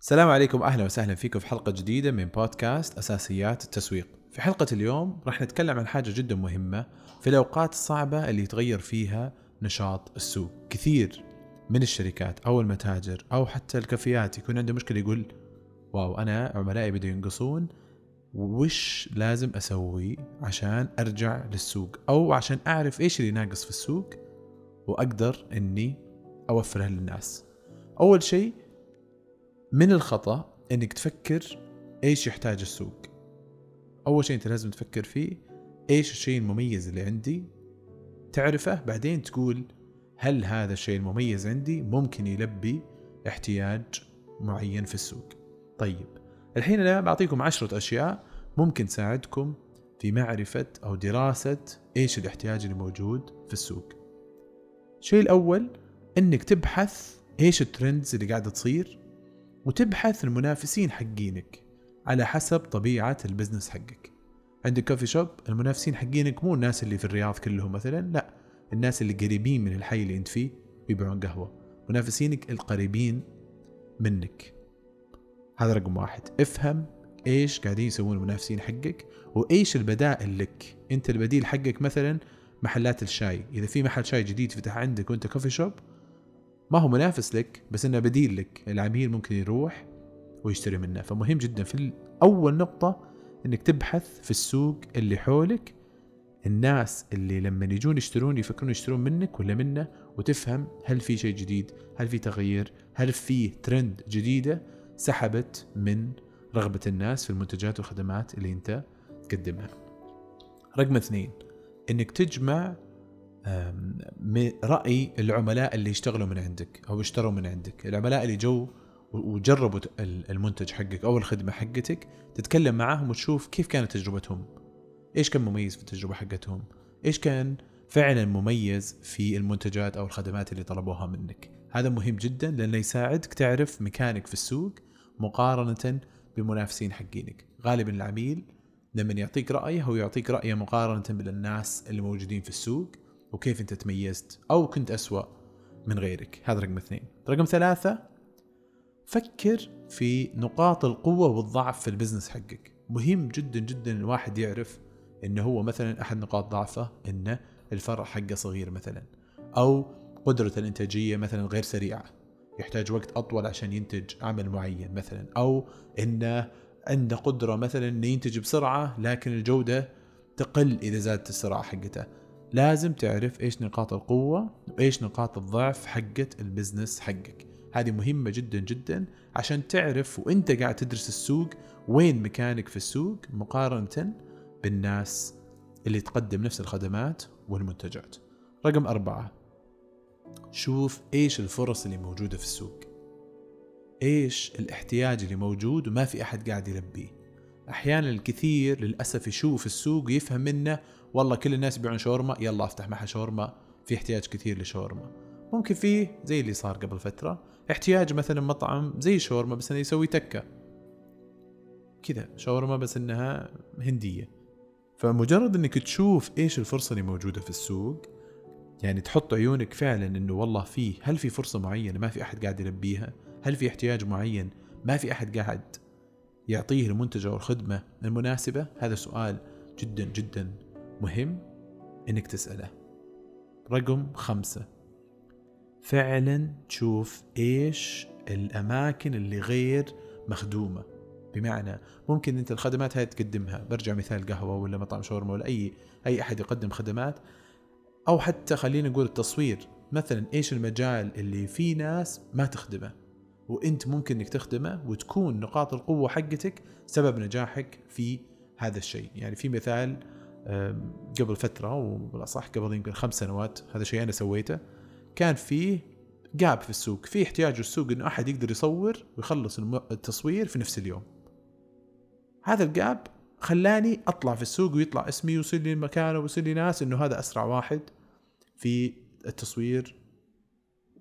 السلام عليكم أهلا وسهلا فيكم في حلقة جديدة من بودكاست أساسيات التسويق. في حلقة اليوم راح نتكلم عن حاجة جدا مهمة في الأوقات الصعبة اللي يتغير فيها نشاط السوق. كثير من الشركات أو المتاجر أو حتى الكافيات يكون عنده مشكلة يقول واو أنا عملائي بدوا ينقصون وش لازم أسوي عشان أرجع للسوق أو عشان أعرف إيش اللي ناقص في السوق وأقدر إني اوفره للناس. أول شيء من الخطأ إنك تفكر إيش يحتاج السوق. أول شيء أنت لازم تفكر فيه إيش الشيء المميز اللي عندي. تعرفه بعدين تقول هل هذا الشيء المميز عندي ممكن يلبي احتياج معين في السوق. طيب الحين أنا بعطيكم عشرة أشياء ممكن تساعدكم في معرفة أو دراسة إيش الاحتياج اللي موجود في السوق. الشيء الأول إنك تبحث إيش ال trends اللي قاعدة تصير وتبحث المنافسين حقينك على حسب طبيعة ال business حقك. عندك coffee shop المنافسين حقينك مو الناس اللي في الرياض كلهم مثلا لا الناس اللي قريبين من الحي اللي انت فيه بيبيعون قهوة. منافسينك القريبين منك. هذا رقم واحد. افهم إيش قاعدين يسوون المنافسين حقك وإيش البدائل لك. انت البديل حقك مثلا محلات الشاي. إذا في محل شاي جديد فتح عندك وانت كوفي شوب ما هو منافس لك بس إنه بديل لك. العميل ممكن يروح ويشتري منه. فمهم جدا في اول نقطة إنك تبحث في السوق اللي حولك الناس اللي لما يجون يشترون يفكرون يشترون منك ولا منه وتفهم هل في شيء جديد هل في تغيير هل في ترند جديدة سحبت من رغبة الناس في المنتجات والخدمات اللي أنت تقدمها. رقم اثنين إنك تجمع رأي العملاء اللي يشتغلوا من عندك أو اشتروا من عندك. العملاء اللي جو وجربوا المنتج حقك أو الخدمة حقتك تتكلم معاهم وتشوف كيف كانت تجربتهم. إيش كان مميز في التجربة حقتهم؟ إيش كان فعلا مميز في المنتجات أو الخدمات اللي طلبوها منك؟ هذا مهم جدا لأنه يساعدك تعرف مكانك في السوق مقارنة بمنافسين حقينك. غالبا العميل لما يعطيك رأيه هو يعطيك رأيه مقارنة بالناس اللي موجودين في السوق وكيف انت تميزت أو كنت أسوأ من غيرك. هذا رقم اثنين. رقم ثلاثة فكر في نقاط القوة والضعف في البزنس حقك. مهم جدا جدا الواحد يعرف إنه هو مثلا أحد نقاط ضعفه انه الفرع حقه صغير مثلا أو قدرة الإنتاجية مثلا غير سريعة. يحتاج وقت أطول عشان ينتج عمل معين مثلا أو انه عنده قدرة مثلا إنه ينتج بسرعة لكن الجودة تقل إذا زادت السرعة حقته. لازم تعرف إيش نقاط القوة وإيش نقاط الضعف حقت البزنس حقك. هذه مهمة جدا جدا عشان تعرف وإنت قاعد تدرس السوق وين مكانك في السوق مقارنة بالناس اللي تقدم نفس الخدمات والمنتجات. رقم أربعة شوف إيش الفرص اللي موجودة في السوق. إيش الاحتياج اللي موجود وما في أحد قاعد يلبيه. أحيانا الكثير للأسف يشوف السوق ويفهم منه والله كل الناس يبيعون شاورما يلا أفتح محل شاورما في احتياج كثير لشاورما. ممكن فيه زي اللي صار قبل فترة احتياج مثلا مطعم زي شاورما بس إنه يسوي تكة. كذا شاورما بس إنها هندية. فمجرد إنك تشوف إيش الفرصة اللي موجودة في السوق يعني تحط عيونك فعلا إنه والله فيه هل في فرصة معينة ما في أحد قاعد يلبيها؟ هل في احتياج معين؟ ما في أحد قاعد يعطيه المنتج أو الخدمة المناسبة؟ هذا سؤال جدا جدا مهم إنك تسأله. رقم خمسة. فعلا تشوف إيش الأماكن اللي غير مخدومة. بمعنى ممكن أنت الخدمات هاي تقدمها. برجع مثال قهوة ولا مطعم شاورما ولا أي أي أحد يقدم خدمات. أو حتى خلينا نقول التصوير. مثلا إيش المجال اللي في ناس ما تخدمه؟ وانت ممكن انك تخدمه وتكون نقاط القوة حقتك سبب نجاحك في هذا الشيء. يعني في مثال قبل فترة وبالأصح قبل يمكن خمس سنوات هذا شيء أنا سويته كان فيه جاب في السوق في احتياج السوق انه أحد يقدر يصور ويخلص التصوير في نفس اليوم. هذا الجاب خلاني أطلع في السوق ويطلع اسمي ويصير لي مكانه ويصير لي ناس إنه هذا أسرع واحد في التصوير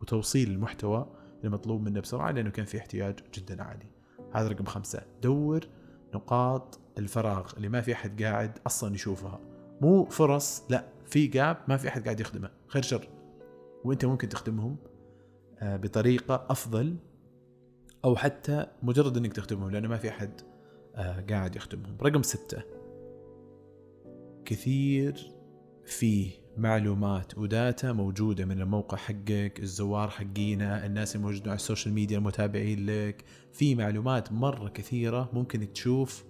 وتوصيل المحتوى. المطلوب منه بسرعة لأنه كان في احتياج جدا عالي. هذا رقم خمسة. دور نقاط الفراغ اللي ما في أحد قاعد أصلا يشوفها. مو فرص لا في جاب ما في أحد قاعد يخدمه. خير شر. وأنت ممكن تخدمهم آه، بطريقة أفضل أو حتى مجرد إنك تخدمهم لأنه ما في أحد آه قاعد يخدمهم. رقم ستة. كثير فيه معلومات و data موجودة من الموقع حقك الزوار حقينا الناس الموجودين على ال social media المتابعين لك. في معلومات مرة كثيرة ممكن تشوف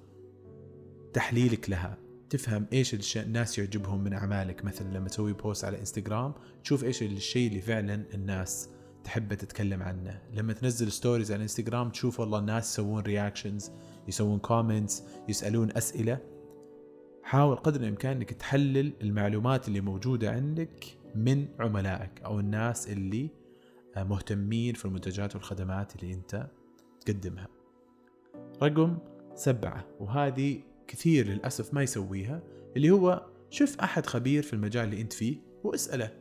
تحليلك لها. تفهم إيش الناس يعجبهم من أعمالك. مثلا لما تسوي post على انستغرام تشوف إيش الشيء اللي فعلا الناس تحب تتكلم عنه. لما تنزل stories على انستغرام تشوف والله الناس يسوون reactions يسوون comments يسألون أسئلة. حاول قدر الإمكان إنك تحلل المعلومات اللي موجودة عندك من عملائك أو الناس اللي مهتمين في المنتجات والخدمات اللي أنت تقدمها. رقم سبعة وهذه كثير للأسف ما يسويها اللي هو شوف أحد خبير في المجال اللي أنت فيه واسأله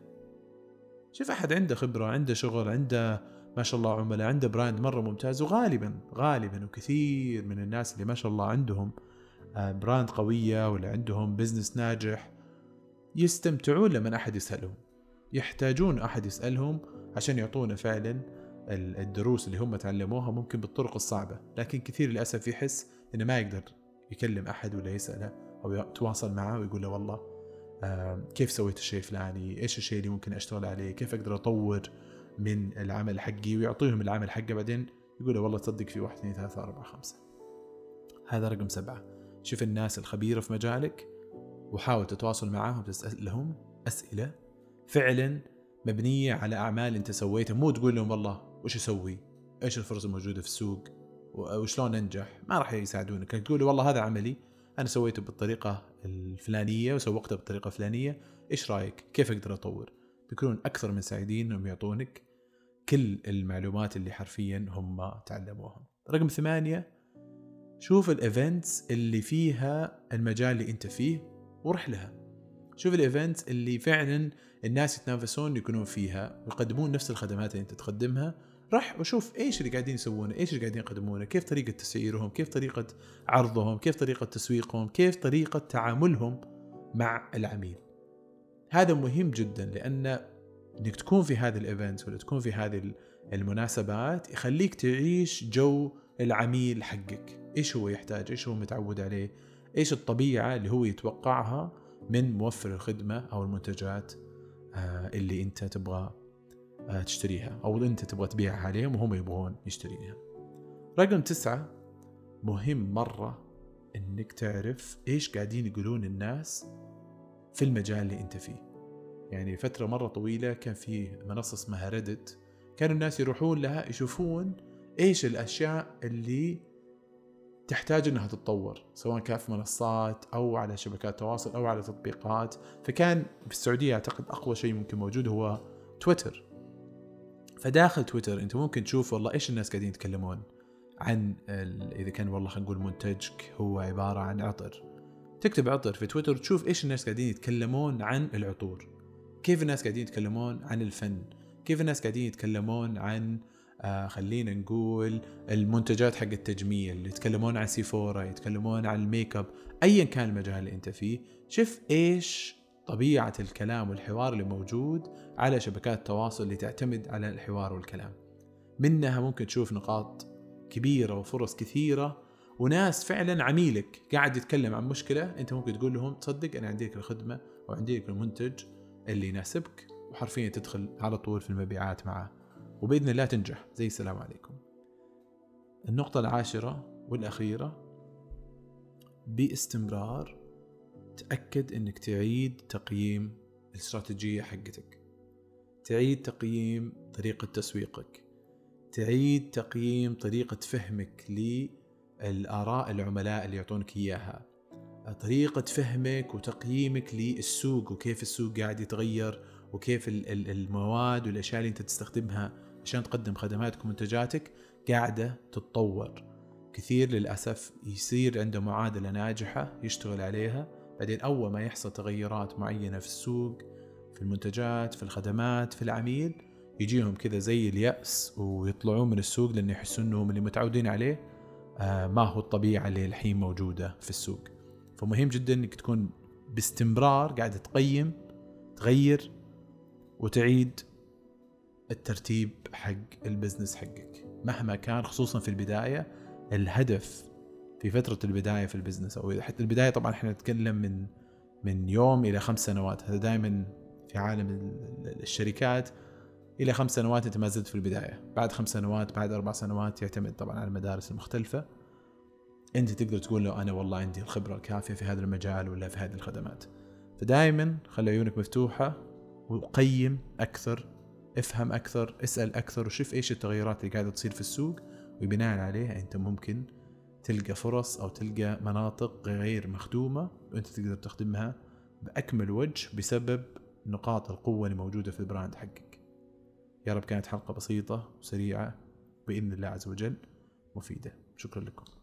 شوف أحد عنده خبرة عنده شغل عنده ما شاء الله عملاء عنده brand مرة ممتاز وغالبا غالبا وكثير من الناس اللي ما شاء الله عندهم آه، brand قوية ولا عندهم business ناجح يستمتعون لما أحد يسألهم. يحتاجون أحد يسألهم عشان يعطونا فعلا الدروس اللي هم تعلموها ممكن بالطرق الصعبة. لكن كثير للأسف يحس إنه ما يقدر يكلم أحد ولا يسأله أو يتواصل معه ويقول له والله كيف سويت الشيء الفلاني؟ إيش الشيء اللي ممكن أشتغل عليه؟ كيف أقدر أطور من العمل حقي؟ ويعطيهم العمل حقه بعدين يقول له والله تصدق في واحد اثنين ثلاثة أربعة خمسة. هذا رقم سبعة. شوف الناس الخبيرة في مجالك وحاول تتواصل معاهم تسألهم أسئلة. فعلا مبنية على أعمال أنت سويتها. مو تقول لهم والله وش أسوي؟ إيش الفرص الموجودة في السوق؟ وشلون أنجح؟ ما راح يساعدونك. تقول والله هذا عملي أنا سويته بالطريقة الفلانية وسوقته بالطريقة الفلانية. إيش رأيك؟ كيف أقدر أطور؟ بيكونون أكثر من سعيدين أنهم يعطونك كل المعلومات اللي حرفيا هم تعلموها رقم ثمانية شوف ال events اللي فيها المجال اللي أنت فيه وروح لها. شوف ال events اللي فعلا الناس يتنافسون يكونون فيها ويقدمون نفس الخدمات اللي أنت تقدمها. راح وشوف إيش اللي قاعدين يسوونه إيش اللي قاعدين يقدمونه كيف طريقة تسعيرهم كيف طريقة عرضهم كيف طريقة تسويقهم كيف طريقة تعاملهم مع العميل. هذا مهم جدا لأن إنك تكون في هذه ال events ولا تكون في هذه المناسبات يخليك تعيش جو العميل حقك. إيش هو يحتاج؟ إيش هو متعود عليه؟ إيش الطبيعة اللي هو يتوقعها من موفر الخدمة أو المنتجات آه، اللي أنت تبغى آه، تشتريها أو أنت تبغى تبيعها عليهم وهم يبغون يشتريها رقم تسعة مهم مرة إنك تعرف إيش قاعدين يقولون الناس في المجال اللي أنت فيه. يعني فترة مرة طويلة كان في منصة اسمها ريدت كانوا الناس يروحون لها يشوفون إيش الأشياء اللي تحتاج إنها تتطور؟ سواء كان في منصات أو على شبكات تواصل أو على تطبيقات. فكان في السعودية أعتقد أقوى شيء ممكن موجود هو تويتر. فداخل تويتر أنت ممكن تشوف والله إيش الناس قاعدين يتكلمون عن إذا كان والله خلينا نقول منتجك هو عبارة عن عطر. تكتب عطر في تويتر تشوف إيش الناس قاعدين يتكلمون عن العطور. كيف الناس قاعدين يتكلمون عن الفن؟ كيف الناس قاعدين يتكلمون عن خلينا نقول المنتجات حق التجميل اللي يتكلمون عن سيفورا يتكلمون عن الميك اب ايا كان المجال اللي أنت فيه. شوف إيش طبيعة الكلام والحوار اللي موجود على شبكات التواصل اللي تعتمد على الحوار والكلام. منها ممكن تشوف نقاط كبيرة وفرص كثيرة وناس فعلا عميلك قاعد يتكلم عن مشكلة أنت ممكن تقول لهم تصدق أنا عندي لك الخدمة أو عندي لك المنتج اللي يناسبك وحرفيا تدخل على طول في المبيعات معه وبإذن الله تنجح زي السلام عليكم. النقطة العاشرة والأخيرة باستمرار تأكد إنك تعيد تقييم الاستراتيجية حقتك. تعيد تقييم طريقة تسويقك. تعيد تقييم طريقة فهمك للآراء العملاء اللي يعطونك إياها. طريقة فهمك وتقييمك للسوق وكيف السوق قاعد يتغير وكيف المواد والأشياء اللي أنت تستخدمها عشان تقدم خدماتك ومنتجاتك قاعدة تتطور. كثير للأسف يصير عنده معادلة ناجحة يشتغل عليها. بعدين أول ما يحصل تغيرات معينة في السوق في المنتجات في الخدمات في العميل يجيهم كذا زي اليأس ويطلعون من السوق لأن يحسون أنهم اللي متعودين عليه آه، ما هو الطبيعة اللي الحين موجودة في السوق. فمهم جدا أنك تكون باستمرار قاعد تقيم تغير وتعيد الترتيب حق ال business حقك. مهما كان خصوصا في البداية الهدف في فترة البداية في ال business أو حتى البداية طبعا إحنا نتكلم من من يوم إلى خمس سنوات. هذا دائما في عالم الشركات إلى خمس سنوات أنت ما زلت في البداية. بعد خمس سنوات بعد أربع سنوات يعتمد طبعا على المدارس المختلفة. أنت تقدر تقول له أنا والله عندي الخبرة الكافية في هذا المجال ولا في هذه الخدمات. فدائما خلي عيونك مفتوحة وقيم أكثر افهم أكثر اسأل أكثر وشوف إيش التغيرات اللي قاعدة تصير في السوق وبناء عليها أنت ممكن تلقى فرص أو تلقى مناطق غير مخدومة وانت تقدر تخدمها بأكمل وجه بسبب نقاط القوة اللي موجودة في البراند حقك. يا رب كانت حلقة بسيطة وسريعة بإذن الله عز وجل مفيدة. شكرا لكم.